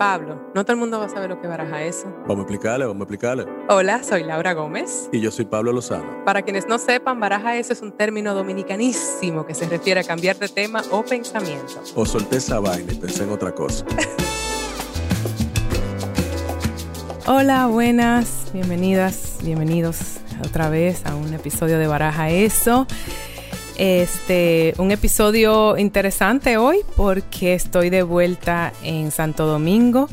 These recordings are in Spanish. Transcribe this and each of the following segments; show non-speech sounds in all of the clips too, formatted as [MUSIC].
Pablo, no todo el mundo va a saber lo que baraja eso. Vamos a explicarle, vamos a explicarle. Hola, soy Laura Gómez. Y yo soy Pablo Lozano. Para quienes no sepan, baraja eso es un término dominicanísimo que se refiere a cambiar de tema o pensamiento. O solté esa vaina y pensé en otra cosa. [LAUGHS] Hola, buenas, bienvenidas, bienvenidos otra vez a un episodio de Baraja Eso. Este, un episodio interesante hoy porque estoy de vuelta en Santo Domingo.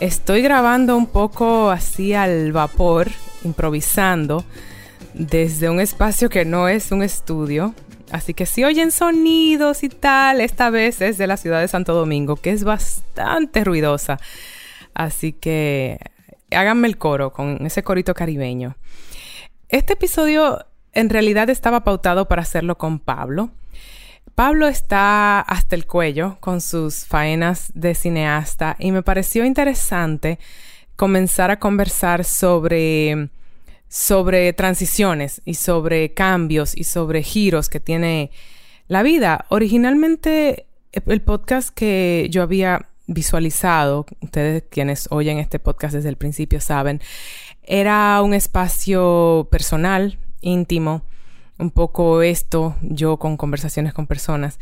Estoy grabando un poco así al vapor, improvisando, desde un espacio que no es un estudio. Así que si oyen sonidos y tal, esta vez es de la ciudad de Santo Domingo, que es bastante ruidosa. Así que háganme el coro con ese corito caribeño. Este episodio en realidad estaba pautado para hacerlo con Pablo. Pablo está hasta el cuello con sus faenas de cineasta y me pareció interesante comenzar a conversar sobre, sobre transiciones y sobre cambios y sobre giros que tiene la vida. Originalmente el podcast que yo había visualizado, ustedes quienes oyen este podcast desde el principio saben, era un espacio personal, íntimo, un poco esto, yo con conversaciones con personas.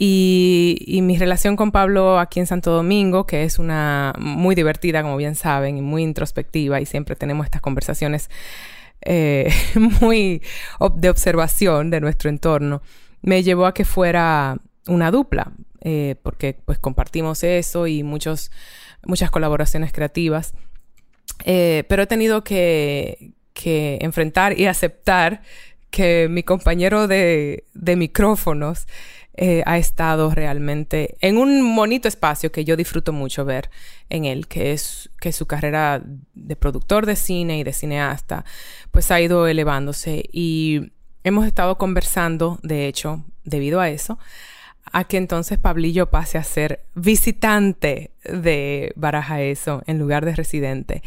Y, mi relación con Pablo aquí en Santo Domingo, que es una muy divertida, como bien saben, y muy introspectiva, y siempre tenemos estas conversaciones eh, [LAUGHS] muy de observación de nuestro entorno, me llevó a que fuera una dupla, eh, porque pues compartimos eso y muchos, muchas colaboraciones creativas. Eh, pero he tenido que, que enfrentar y aceptar que mi compañero de, micrófonos eh, ha estado realmente en un bonito espacio que yo disfruto mucho ver en él, que es que su carrera de productor de cine y de cineasta, pues ha ido elevándose y hemos estado conversando, de hecho, debido a eso, a que entonces Pablillo pase a ser visitante de Baraja Eso en lugar de residente.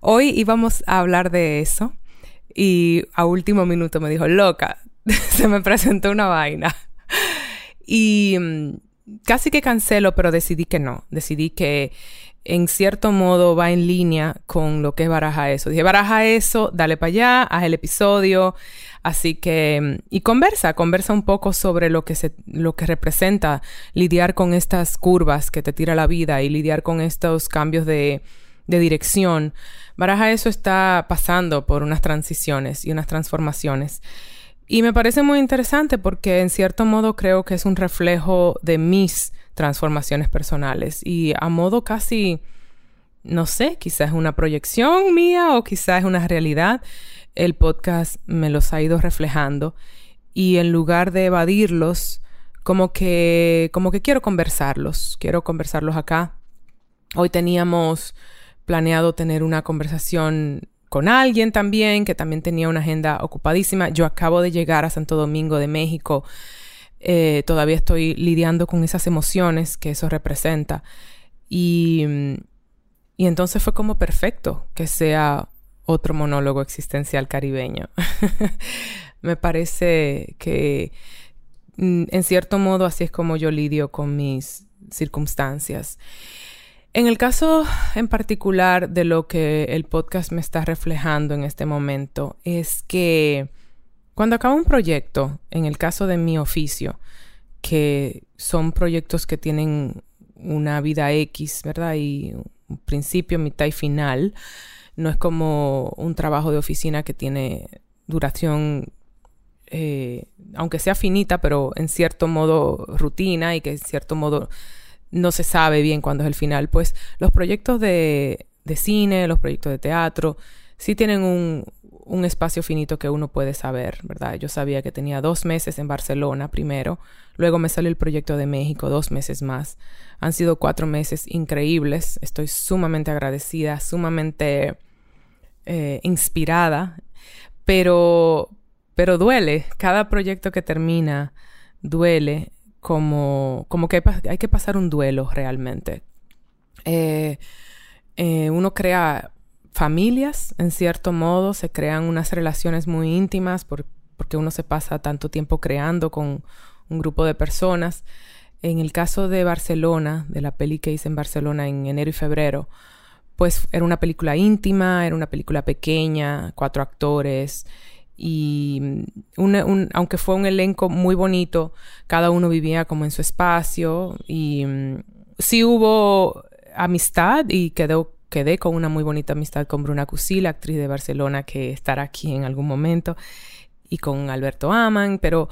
Hoy íbamos a hablar de eso y a último minuto me dijo, loca, [LAUGHS] se me presentó una vaina. y mm, casi que cancelo, pero decidí que no. Decidí que en cierto modo va en línea con lo que es Baraja Eso. Dije, Baraja Eso, dale para allá, haz el episodio. Así que, y conversa, conversa un poco sobre lo que, se, lo que representa lidiar con estas curvas que te tira la vida y lidiar con estos cambios de, de dirección. Baraja eso está pasando por unas transiciones y unas transformaciones. Y me parece muy interesante porque en cierto modo creo que es un reflejo de mis transformaciones personales y a modo casi, no sé, quizás una proyección mía o quizás una realidad el podcast me los ha ido reflejando y en lugar de evadirlos, como que, como que quiero conversarlos, quiero conversarlos acá. Hoy teníamos planeado tener una conversación con alguien también, que también tenía una agenda ocupadísima. Yo acabo de llegar a Santo Domingo de México. Eh, todavía estoy lidiando con esas emociones que eso representa. Y, y entonces fue como perfecto que sea otro monólogo existencial caribeño. [LAUGHS] Me parece que mm, en cierto modo así es como yo lidio con mis circunstancias. En el caso en particular de lo que el podcast me está reflejando en este momento es que cuando acaba un proyecto, en el caso de mi oficio, que son proyectos que tienen una vida X, ¿verdad? Y un principio, mitad y final, no es como un trabajo de oficina que tiene duración, eh, aunque sea finita, pero en cierto modo rutina y que en cierto modo no se sabe bien cuándo es el final. Pues los proyectos de, de cine, los proyectos de teatro, sí tienen un, un espacio finito que uno puede saber, ¿verdad? Yo sabía que tenía dos meses en Barcelona primero, luego me salió el proyecto de México, dos meses más. Han sido cuatro meses increíbles, estoy sumamente agradecida, sumamente eh, inspirada, pero, pero duele, cada proyecto que termina duele como, como que hay, que pasar un duelo realmente. Eh, eh, uno crea familias, en cierto modo, se crean unas relaciones muy íntimas porque uno se pasa tanto tiempo creando con un grupo de personas. En el caso de Barcelona, de la peli que hice en Barcelona en enero y febrero, pues era una película íntima, era una película pequeña, cuatro actores y aunque fue un elenco muy bonito, cada uno vivía como en su espacio y mm, sí hubo amistad y quedó, quedé con una muy bonita amistad con Bruna Cusi, la actriz de Barcelona que estará aquí en algún momento, y con Alberto Aman, pero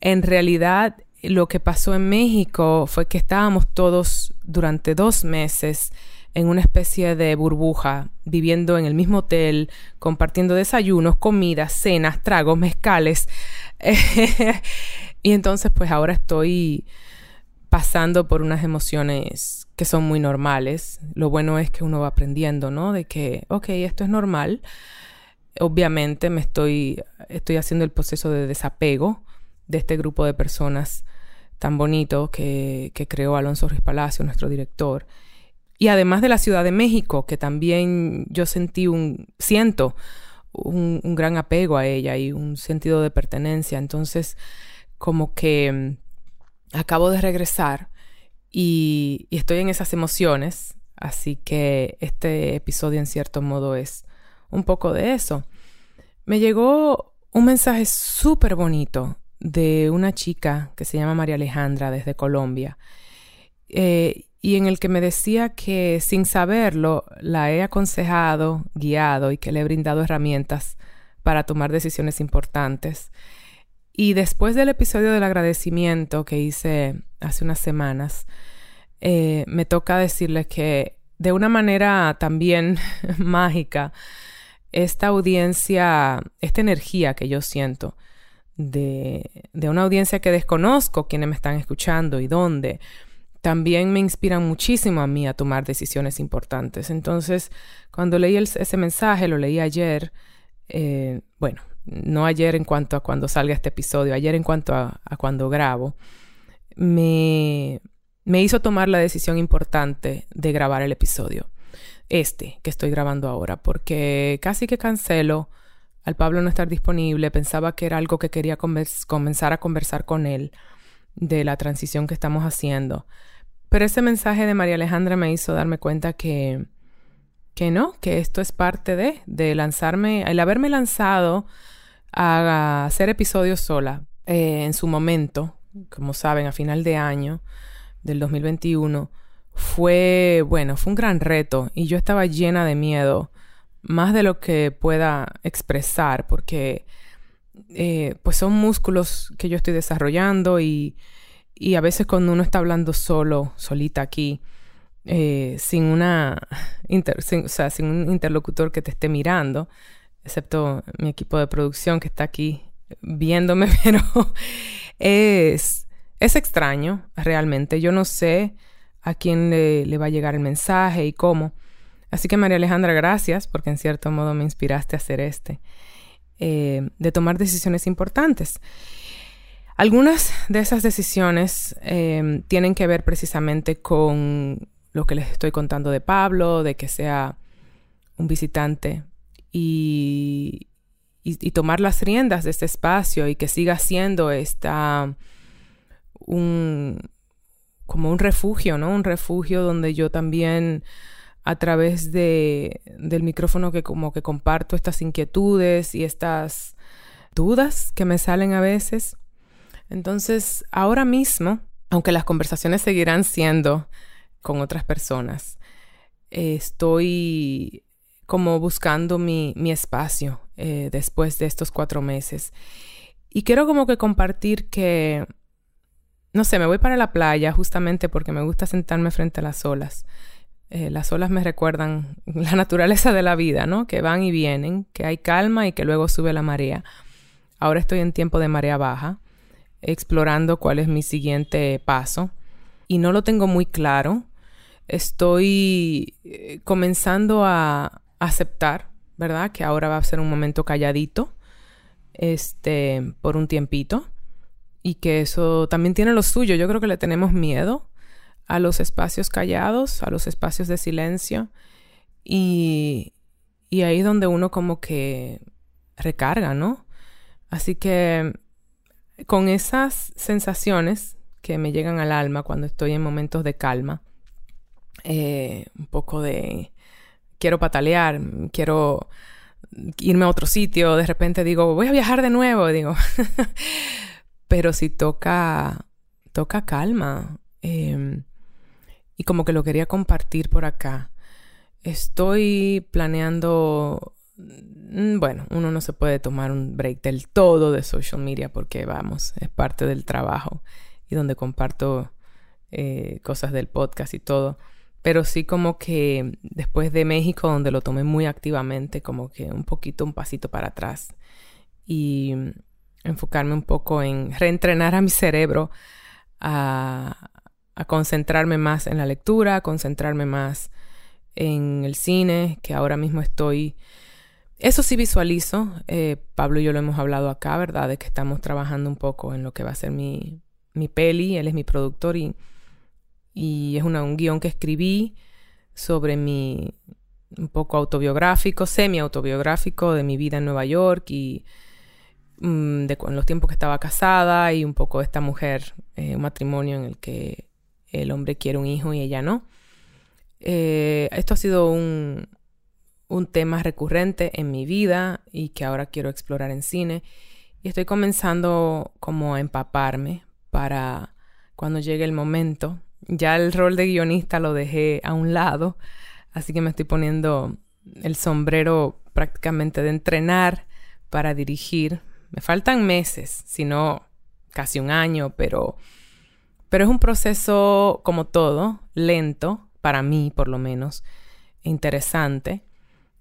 en realidad lo que pasó en México fue que estábamos todos durante dos meses en una especie de burbuja, viviendo en el mismo hotel, compartiendo desayunos, comidas, cenas, tragos, mezcales. [LAUGHS] y entonces pues ahora estoy pasando por unas emociones que son muy normales. Lo bueno es que uno va aprendiendo, ¿no? De que, ok, esto es normal. Obviamente me estoy, estoy haciendo el proceso de desapego de este grupo de personas tan bonito que, que creó Alonso Ruiz Palacio, nuestro director. Y además de la Ciudad de México, que también yo sentí un, siento un, gran apego a ella y un sentido de pertenencia. Entonces, como que mm, acabo de regresar y, estoy en esas emociones. Así que este episodio en cierto modo es un poco de eso. Me llegó un mensaje súper bonito de una chica que se llama María Alejandra desde Colombia. Eh, y en el que me decía que sin saberlo la he aconsejado, guiado y que le he brindado herramientas para tomar decisiones importantes. Y después del episodio del agradecimiento que hice hace unas semanas, eh, me toca decirles que de una manera también [LAUGHS] mágica, esta audiencia, esta energía que yo siento de, de una audiencia que desconozco quienes me están escuchando y dónde, también me inspiran muchísimo a mí a tomar decisiones importantes. Entonces, cuando leí ese mensaje, lo leí ayer, eh, bueno, no ayer en cuanto a cuando salga este episodio, ayer en cuanto a, cuando grabo, me, me hizo tomar la decisión importante de grabar el episodio, este que estoy grabando ahora, porque casi que cancelo al Pablo no estar disponible, pensaba que era algo que quería comenzar a conversar con él de la transición que estamos haciendo. Pero ese mensaje de María Alejandra me hizo darme cuenta que, que no, que esto es parte de, de lanzarme, el haberme lanzado a hacer episodios sola eh, en su momento, como saben, a final de año del 2021, fue, bueno, fue un gran reto y yo estaba llena de miedo, más de lo que pueda expresar, porque eh, pues son músculos que yo estoy desarrollando y y a veces cuando uno está hablando solo, solita aquí, eh, sin una [LAUGHS] o sea, sin un interlocutor que te esté mirando, excepto mi equipo de producción que está aquí viéndome, [LAUGHS] pero es, es extraño realmente. Yo no sé a quién le, va a llegar el mensaje y cómo. Así que María Alejandra, gracias porque en cierto modo me inspiraste a hacer este, eh, de tomar decisiones importantes. Algunas de esas decisiones em, tienen que ver precisamente con lo que les estoy contando de Pablo, de que sea un visitante y, tomar las riendas de este espacio y que siga siendo esta un como un refugio, ¿no? Un refugio donde yo también a través de, del micrófono que como que comparto estas inquietudes y estas dudas que me salen a veces, entonces, ahora mismo, aunque las conversaciones seguirán siendo con otras personas, estoy como buscando mi, espacio eh, después de estos cuatro meses. Y quiero como que compartir que, no sé, me voy para la playa justamente porque me gusta sentarme frente a las olas. Eh, las olas me recuerdan [LAUGHS] la naturaleza de la vida, ¿no? Que van y vienen, que hay calma y que luego sube la marea. Ahora estoy en tiempo de marea baja explorando cuál es mi siguiente paso y no lo tengo muy claro. Estoy eh, comenzando a aceptar, ¿verdad? Que ahora va a ser un momento calladito, este, por un tiempito y que eso también tiene lo suyo. Yo creo que le tenemos miedo a los espacios callados, a los espacios de silencio y, y ahí es donde uno como que recarga, ¿no? Así que con esas sensaciones que me llegan al alma cuando estoy en momentos de calma. Eh, un poco de quiero patalear, quiero irme a otro sitio, de repente digo, voy a viajar de nuevo, digo. [LAUGHS] Pero si toca, toca calma. Em, y como que lo quería compartir por acá. Estoy planeando, mm, bueno, uno no se puede tomar un break del todo de social media porque vamos, es parte del trabajo y donde comparto eh, cosas del podcast y todo. Pero sí como que después de México, donde lo tomé muy activamente, como que un poquito, un pasito para atrás. Y enfocarme un poco en reentrenar a mi cerebro a, a concentrarme más en la lectura, a concentrarme más en el cine, que ahora mismo estoy... Eso sí visualizo. Eh, Pablo y yo lo hemos hablado acá, ¿verdad? De que estamos trabajando un poco en lo que va a ser mi, mi peli. Él es mi productor y y es una, un guion que escribí sobre mi un poco autobiográfico, semi-autobiográfico de mi vida en Nueva York y mm, de en los tiempos que estaba casada y un poco de esta mujer, eh, un matrimonio en el que el hombre quiere un hijo y ella no. Eh, esto ha sido un, un tema recurrente en mi vida y que ahora quiero explorar en cine y estoy comenzando como a empaparme para cuando llegue el momento ya el rol de guionista lo dejé a un lado, así que me estoy poniendo el sombrero prácticamente de entrenar para dirigir. Me faltan meses, si no casi un año, pero, pero es un proceso como todo, lento, para mí por lo menos, interesante.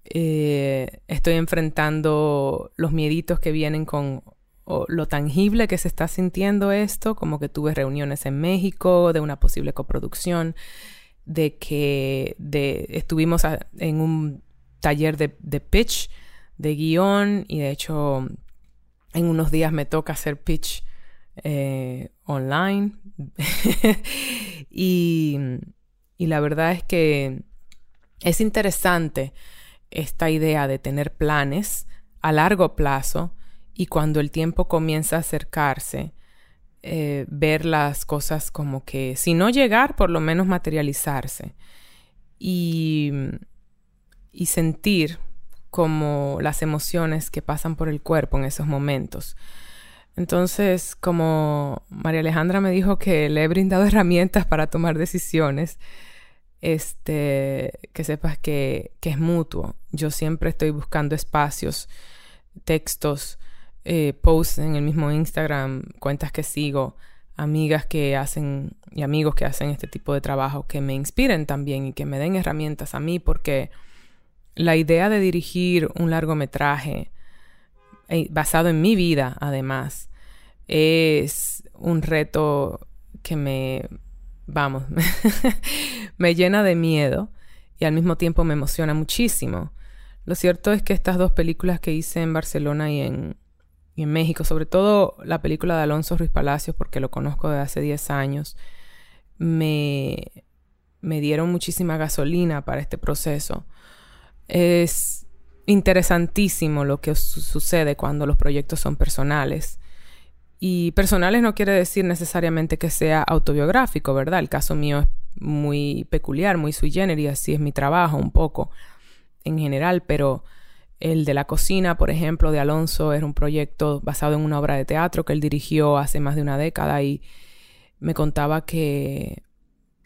Eh, estoy enfrentando los mieditos que vienen con lo tangible que se está sintiendo esto, como que tuve reuniones en México de una posible coproducción, de que de, estuvimos en un taller de, pitch, de guion, y de hecho en unos días me toca hacer pitch eh, online. [LAUGHS] y, y la verdad es que es interesante esta idea de tener planes a largo plazo y cuando el tiempo comienza a acercarse, eh, ver las cosas como que, si no llegar, por lo menos materializarse y, y sentir como las emociones que pasan por el cuerpo en esos momentos. Entonces, como María Alejandra me dijo que le he brindado [LAUGHS] herramientas para tomar decisiones, este, que sepas que, que es mutuo. Yo siempre estoy buscando espacios, textos, eh, posts en el mismo Instagram, cuentas que sigo, amigas que hacen y amigos que hacen este tipo de trabajo que me inspiren también y que me den herramientas a mí porque la idea de dirigir un largometraje basado en mi vida además es un reto que me vamos [LAUGHS] me llena de miedo y al mismo tiempo me emociona muchísimo. Lo cierto es que estas dos películas que hice en Barcelona y en, en México, sobre todo la película de Alonso Ruiz Palacios, porque lo conozco de hace 10 años, me, me dieron muchísima gasolina para este proceso. Es interesantísimo lo que sucede cuando los proyectos son personales. Y personales no quiere decir necesariamente que sea autobiográfico, ¿verdad? El caso mío es muy peculiar, muy sui generis, así es mi trabajo un poco en general, pero el de la cocina, por ejemplo, de Alonso, era un proyecto basado en una obra de teatro que él dirigió hace más de una década y me contaba que,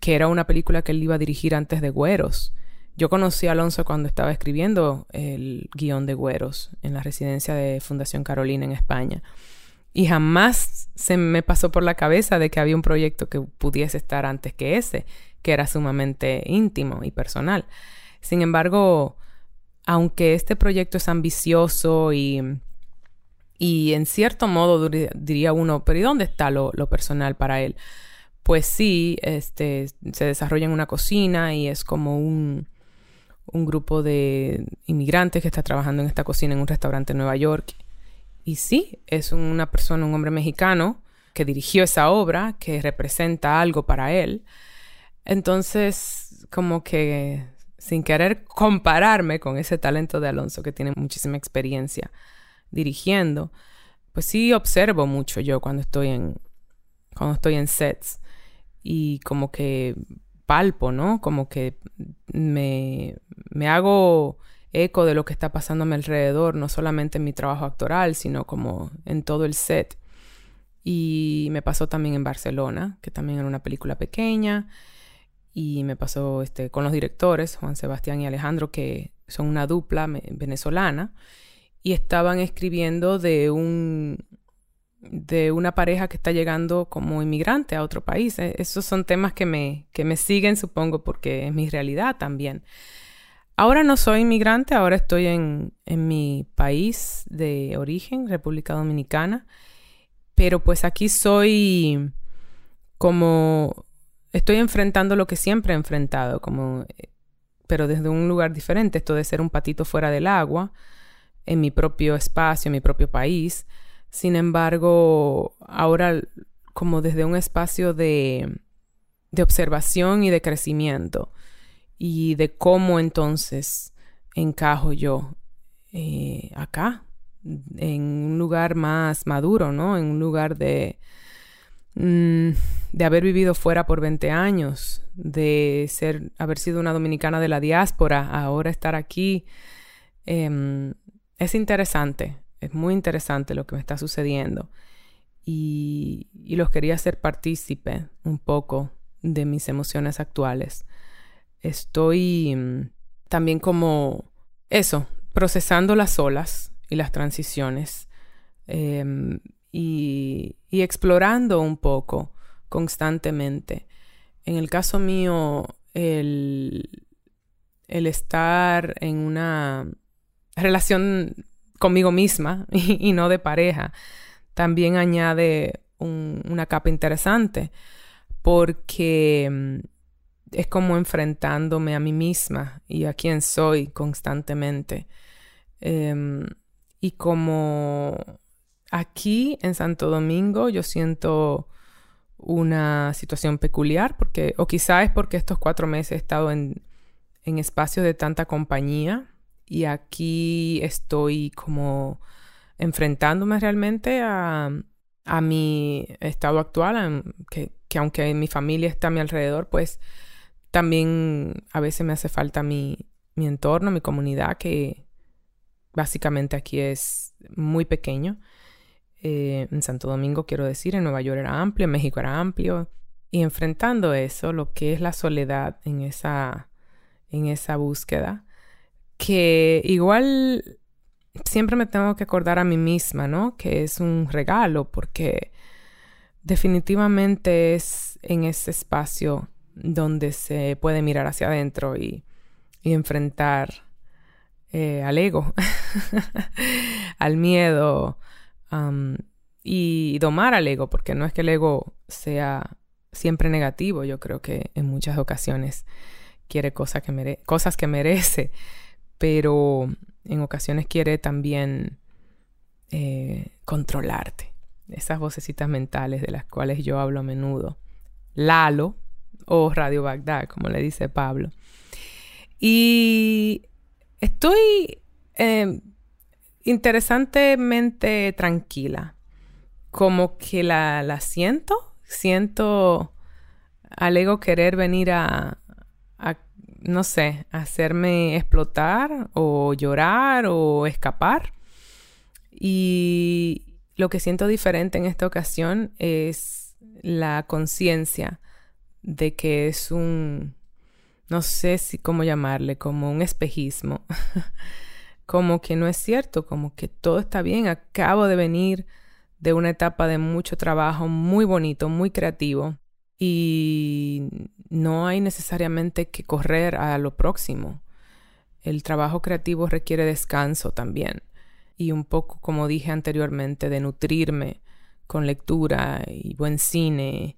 que era una película que él iba a dirigir antes de Güeros. Yo conocí a Alonso cuando estaba escribiendo el guion de Güeros en la residencia de Fundación Carolina en España. Y jamás se me pasó por la cabeza de que había un proyecto que pudiese estar antes que ese, que era sumamente íntimo y personal. Sin embargo, aunque este proyecto es ambicioso y, y en cierto modo diría uno, pero ¿y dónde está lo, personal para él? Pues sí, este, se desarrolla en una cocina y es como un, un grupo de inmigrantes que está trabajando en esta cocina en un restaurante en Nueva York. Y sí, es una persona, un hombre mexicano que dirigió esa obra, que representa algo para él. Entonces, como que sin querer compararme con ese talento de Alonso que tiene muchísima experiencia dirigiendo, pues sí observo mucho yo cuando estoy en cuando estoy en sets y como que palpo, ¿no? Como que me, me hago eco de lo que está pasando a mi alrededor, no solamente en mi trabajo actoral, sino como en todo el set. Y me pasó también en Barcelona, que también era una película pequeña. Y me pasó este, con los directores, Juan Sebastián y Alejandro, que son una dupla venezolana. Y estaban escribiendo de un de una pareja que está llegando como inmigrante a otro país. E, esos son temas que me, que me siguen, supongo, porque es mi realidad también. Ahora no soy inmigrante, ahora estoy en, en mi país de origen, República Dominicana, pero pues aquí soy como estoy enfrentando lo que siempre he enfrentado, como pero desde un lugar diferente, esto de ser un patito fuera del agua, en mi propio espacio, en mi propio país. Sin embargo, ahora como desde un espacio de, de observación y de crecimiento y de cómo entonces encajo yo eh, acá, en un lugar más maduro, ¿no? En un lugar de, mm, de haber vivido fuera por 20 años, de ser, haber sido una dominicana de la diáspora, ahora estar aquí. Em, es interesante, es muy interesante lo que me está sucediendo. Y, y los quería hacer partícipe un poco de mis emociones actuales. Estoy mm, también como eso, procesando las olas y las transiciones em, y, explorando un poco constantemente. En el caso mío, el, el estar en una relación conmigo misma [LAUGHS] y, no de pareja también añade una capa interesante porque em, es como enfrentándome a mí misma y a quien soy constantemente. Em, y como aquí en Santo Domingo yo siento una situación peculiar, porque, o quizá es porque estos cuatro meses he estado en, en espacios de tanta compañía y aquí estoy como enfrentándome realmente a, a mi estado actual, que, que, aunque mi familia está a mi alrededor, pues también a veces me hace falta mi, mi entorno, mi comunidad, que, básicamente aquí es muy pequeño. Eh, en Santo Domingo, quiero decir, en Nueva York era amplio, en México era amplio. Y enfrentando eso, lo que es la soledad en esa, en esa búsqueda, que igual siempre me tengo que acordar a mí misma, ¿no? Que es un regalo, porque definitivamente es en ese espacio donde se puede mirar hacia adentro y, enfrentar eh, al ego, [LAUGHS] al miedo y domar al ego, porque no es que el ego sea siempre negativo, yo creo que en muchas ocasiones quiere cosas que, cosas que merece, pero en ocasiones quiere también eh, controlarte. Esas vocecitas mentales de las cuales yo hablo a menudo. Lalo o Radio Bagdad, como le dice Pablo. Y Estoy em, interesantemente tranquila. Como que la, la, siento. Siento al ego querer venir a, a, no sé, hacerme explotar o llorar o escapar. Y lo que siento diferente en esta ocasión es la conciencia de que es un no sé si cómo llamarle, como un espejismo, [LAUGHS] como que no es cierto, como que todo está bien, acabo de venir de una etapa de mucho trabajo muy bonito, muy creativo y no hay necesariamente que correr a lo próximo. El trabajo creativo requiere descanso también y un poco, como dije anteriormente, de nutrirme con lectura y buen cine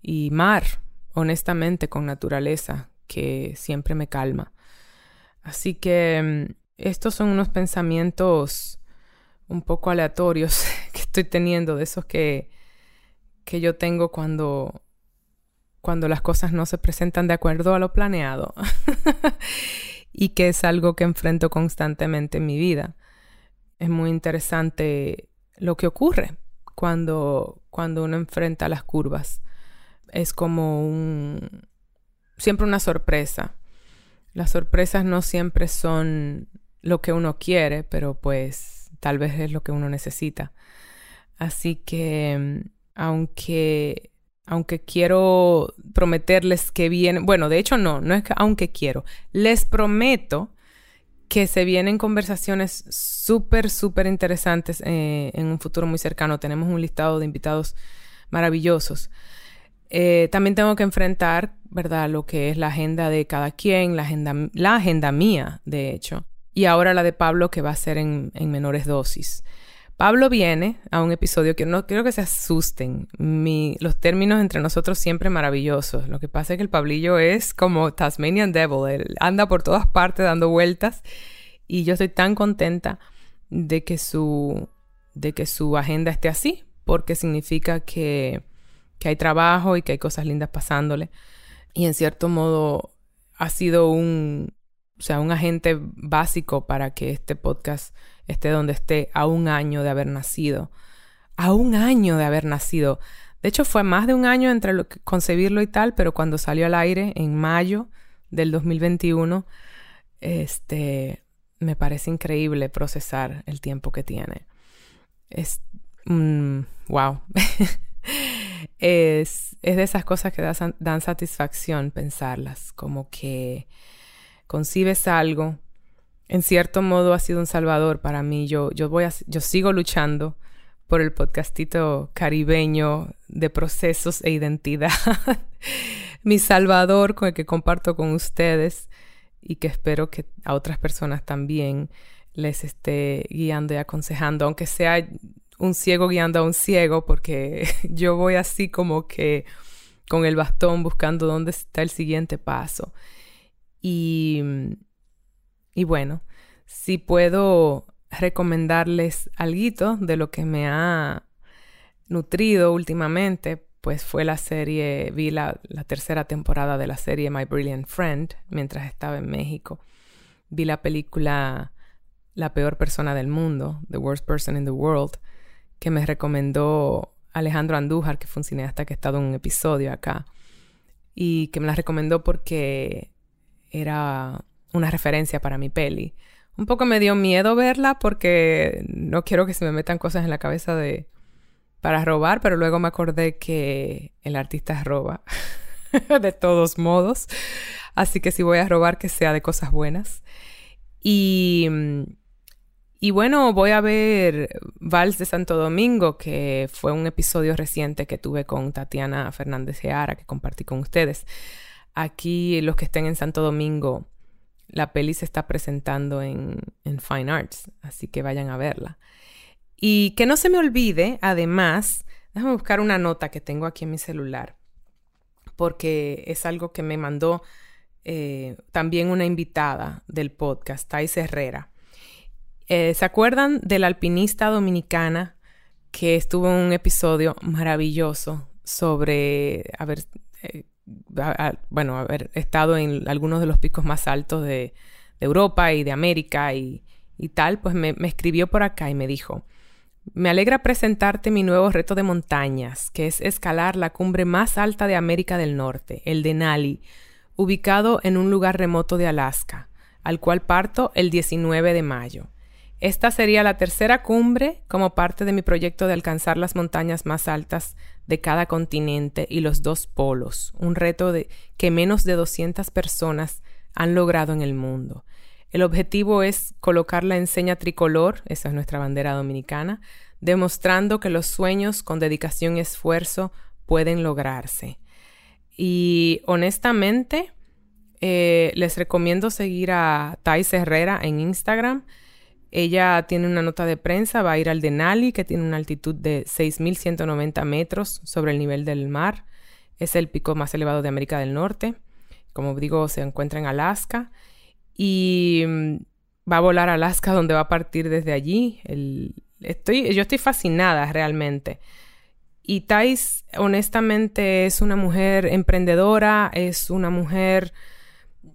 y mar, honestamente, con naturaleza, que siempre me calma. Así que mm, estos son unos pensamientos un poco aleatorios [LAUGHS] que estoy teniendo, de esos que, que yo tengo cuando, cuando las cosas no se presentan de acuerdo a lo planeado [LAUGHS] y que es algo que enfrento constantemente en mi vida. Es muy interesante lo que ocurre cuando, cuando uno enfrenta las curvas. Es como un siempre una sorpresa. Las sorpresas no siempre son lo que uno quiere, pero pues tal vez es lo que uno necesita. Así que aunque aunque quiero prometerles que viene, bueno, de hecho no, no es que aunque quiero, les prometo que se vienen conversaciones súper, súper interesantes eh, en un futuro muy cercano. Tenemos un listado de invitados maravillosos. Eh, también tengo que enfrentar, ¿verdad?, lo que es la agenda de cada quien, la agenda, la agenda mía, de hecho, y ahora la de Pablo, que va a ser en menores dosis. Pablo viene a un episodio que no quiero que se asusten. los términos entre nosotros siempre maravillosos. Lo que pasa es que el Pablillo es como Tasmanian Devil. Él anda por todas partes dando vueltas. Y yo estoy tan contenta de que su, de que su agenda esté así, porque significa que, que hay trabajo y que hay cosas lindas pasándole. Y en cierto modo ha sido un, o sea, un agente básico para que este podcast esté donde esté a un año de haber nacido. A un año de haber nacido. De hecho, fue más de un año entre lo que, concebirlo y tal, pero cuando salió al aire en mayo del 2021, este, me parece increíble procesar el tiempo que tiene. Es, wow. [LAUGHS] es, es, de esas cosas que dan satisfacción pensarlas, como que concibes algo en cierto modo ha sido un salvador para mí. Yo, yo, voy yo sigo luchando por el podcastito caribeño de procesos e identidad. [LAUGHS] Mi salvador con el que comparto con ustedes y que espero que a otras personas también les esté guiando y aconsejando, aunque sea un ciego guiando a un ciego, porque [LAUGHS] yo voy así como que con el bastón buscando dónde está el siguiente paso. Y y bueno, si puedo recomendarles algo de lo que me ha nutrido últimamente, pues fue la serie, vi la, tercera temporada de la serie My Brilliant Friend mientras estaba en México. Vi la película La peor persona del mundo, The Worst Person in the World, que me recomendó Alejandro Andújar, que fue un cineasta que ha estado en un episodio acá, y que me la recomendó porque era una referencia para mi peli. Un poco me dio miedo verla porque no quiero que se me metan cosas en la cabeza de para robar, pero luego me acordé que el artista roba [LAUGHS] de todos modos. Así que si voy a robar que sea de cosas buenas. Y y bueno, voy a ver Vals de Santo Domingo, que fue un episodio reciente que tuve con Tatiana Fernández Seara, que compartí con ustedes. Aquí los que estén en Santo Domingo la peli se está presentando en, Fine Arts, así que vayan a verla. Y que no se me olvide, además, déjame buscar una nota que tengo aquí en mi celular, porque es algo que me mandó eh, también una invitada del podcast, Thais Herrera. Eh, ¿Se acuerdan de la alpinista dominicana que estuvo en un episodio maravilloso sobre, a ver, eh, bueno, haber estado en algunos de los picos más altos de, Europa y de América y, tal, pues me, me, escribió por acá y me dijo, me alegra presentarte mi nuevo reto de montañas, que es escalar la cumbre más alta de América del Norte, el de Nali, ubicado en un lugar remoto de Alaska, al cual parto el 19 de mayo. Esta sería la tercera cumbre como parte de mi proyecto de alcanzar las montañas más altas de cada continente y los dos polos, un reto que menos de 200 personas han logrado en el mundo. El objetivo es colocar la enseña tricolor, esa es nuestra bandera dominicana, demostrando que los sueños con dedicación y esfuerzo pueden lograrse. Y honestamente, eh, les recomiendo seguir a Thais Herrera en Instagram. Ella tiene una nota de prensa, va a ir al Denali, que tiene una altitud de 6.190 metros sobre el nivel del mar. Es el pico más elevado de América del Norte. Como digo, se encuentra en Alaska. Y mm, va a volar a Alaska, [LAUGHS] donde va a partir desde allí. estoy, yo estoy fascinada realmente. Y Thais, honestamente, es una mujer emprendedora, es una mujer,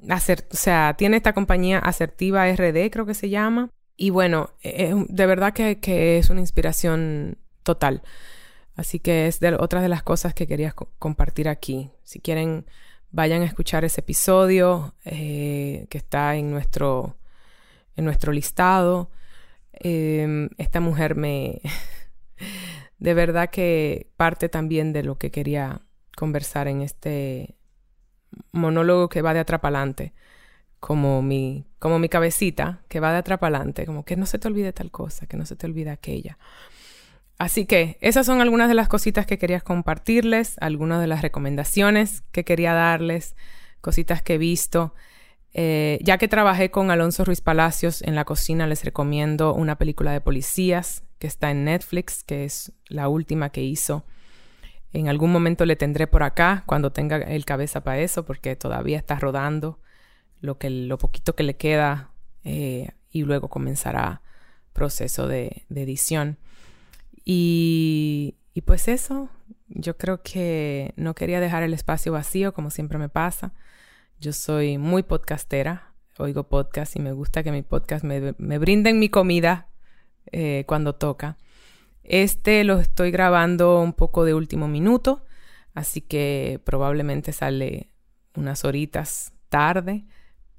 o sea, tiene esta compañía asertiva RD, creo que se llama. Y bueno, eh, de verdad que, es una inspiración total. Así que es de, otra de las cosas que quería compartir aquí. Si quieren, vayan a escuchar ese episodio eh, que está en nuestro, en nuestro listado. Em, esta mujer me... [LAUGHS] de verdad que parte también de lo que quería conversar en este monólogo que va de atrapalante, como mi, como mi cabecita que va de atrapalante, como que no se te olvide tal cosa, que no se te olvide aquella. Así que esas son algunas de las cositas que quería compartirles, algunas de las recomendaciones que quería darles, cositas que he visto. Eh, ya que trabajé con Alonso Ruiz Palacios en la cocina, les recomiendo una película de policías que está en Netflix, que es la última que hizo. En algún momento le tendré por acá cuando tenga el cabeza para eso, porque todavía está rodando lo, que, lo poquito que le queda eh, y luego comenzará proceso de edición. Y, pues eso, yo creo que no quería dejar el espacio vacío como siempre me pasa. Yo soy muy podcastera, oigo podcast y me gusta que mi podcast me, me brinden mi comida eh, cuando toca. Este lo estoy grabando un poco de último minuto, así que probablemente sale unas horitas tarde,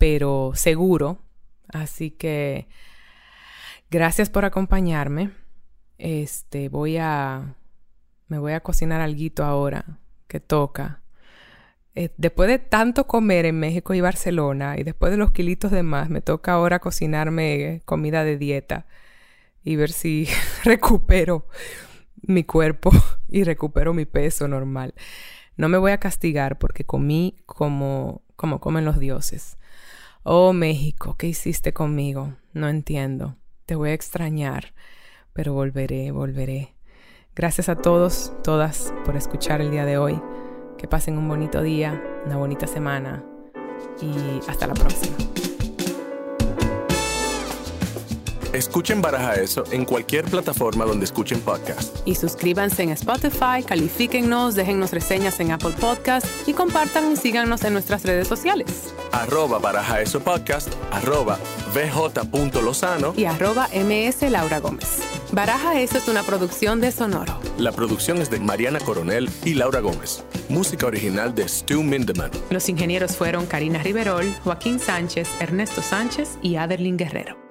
pero seguro. Así que gracias por acompañarme. Este, voy a. Me voy a cocinar algo ahora que toca. Eh, después de tanto comer en México y Barcelona y después de los kilitos de más, me toca ahora cocinarme comida de dieta y ver si [LAUGHS] recupero mi cuerpo y recupero mi peso normal. No me voy a castigar porque comí como, como comen los dioses. Oh México, ¿qué hiciste conmigo? No entiendo. Te voy a extrañar pero volveré, volveré. Gracias a todos, todas, por escuchar el día de hoy. Que pasen un bonito día, una bonita semana y hasta la próxima. Escuchen Baraja Eso en cualquier plataforma donde escuchen podcast. Y suscríbanse en Spotify, califíquennos, déjennos reseñas en Apple Podcast y compartan y síganos en nuestras redes sociales. Arroba Baraja Eso Podcast, arroba vj.lozano y arroba ms Laura Gómez. Baraja Eso es una producción de Sonoro. La producción es de Mariana Coronel y Laura Gómez. Música original de Stu Mindeman. Los ingenieros fueron Karina Riverol, Joaquín Sánchez, Ernesto Sánchez y Aderlin Guerrero.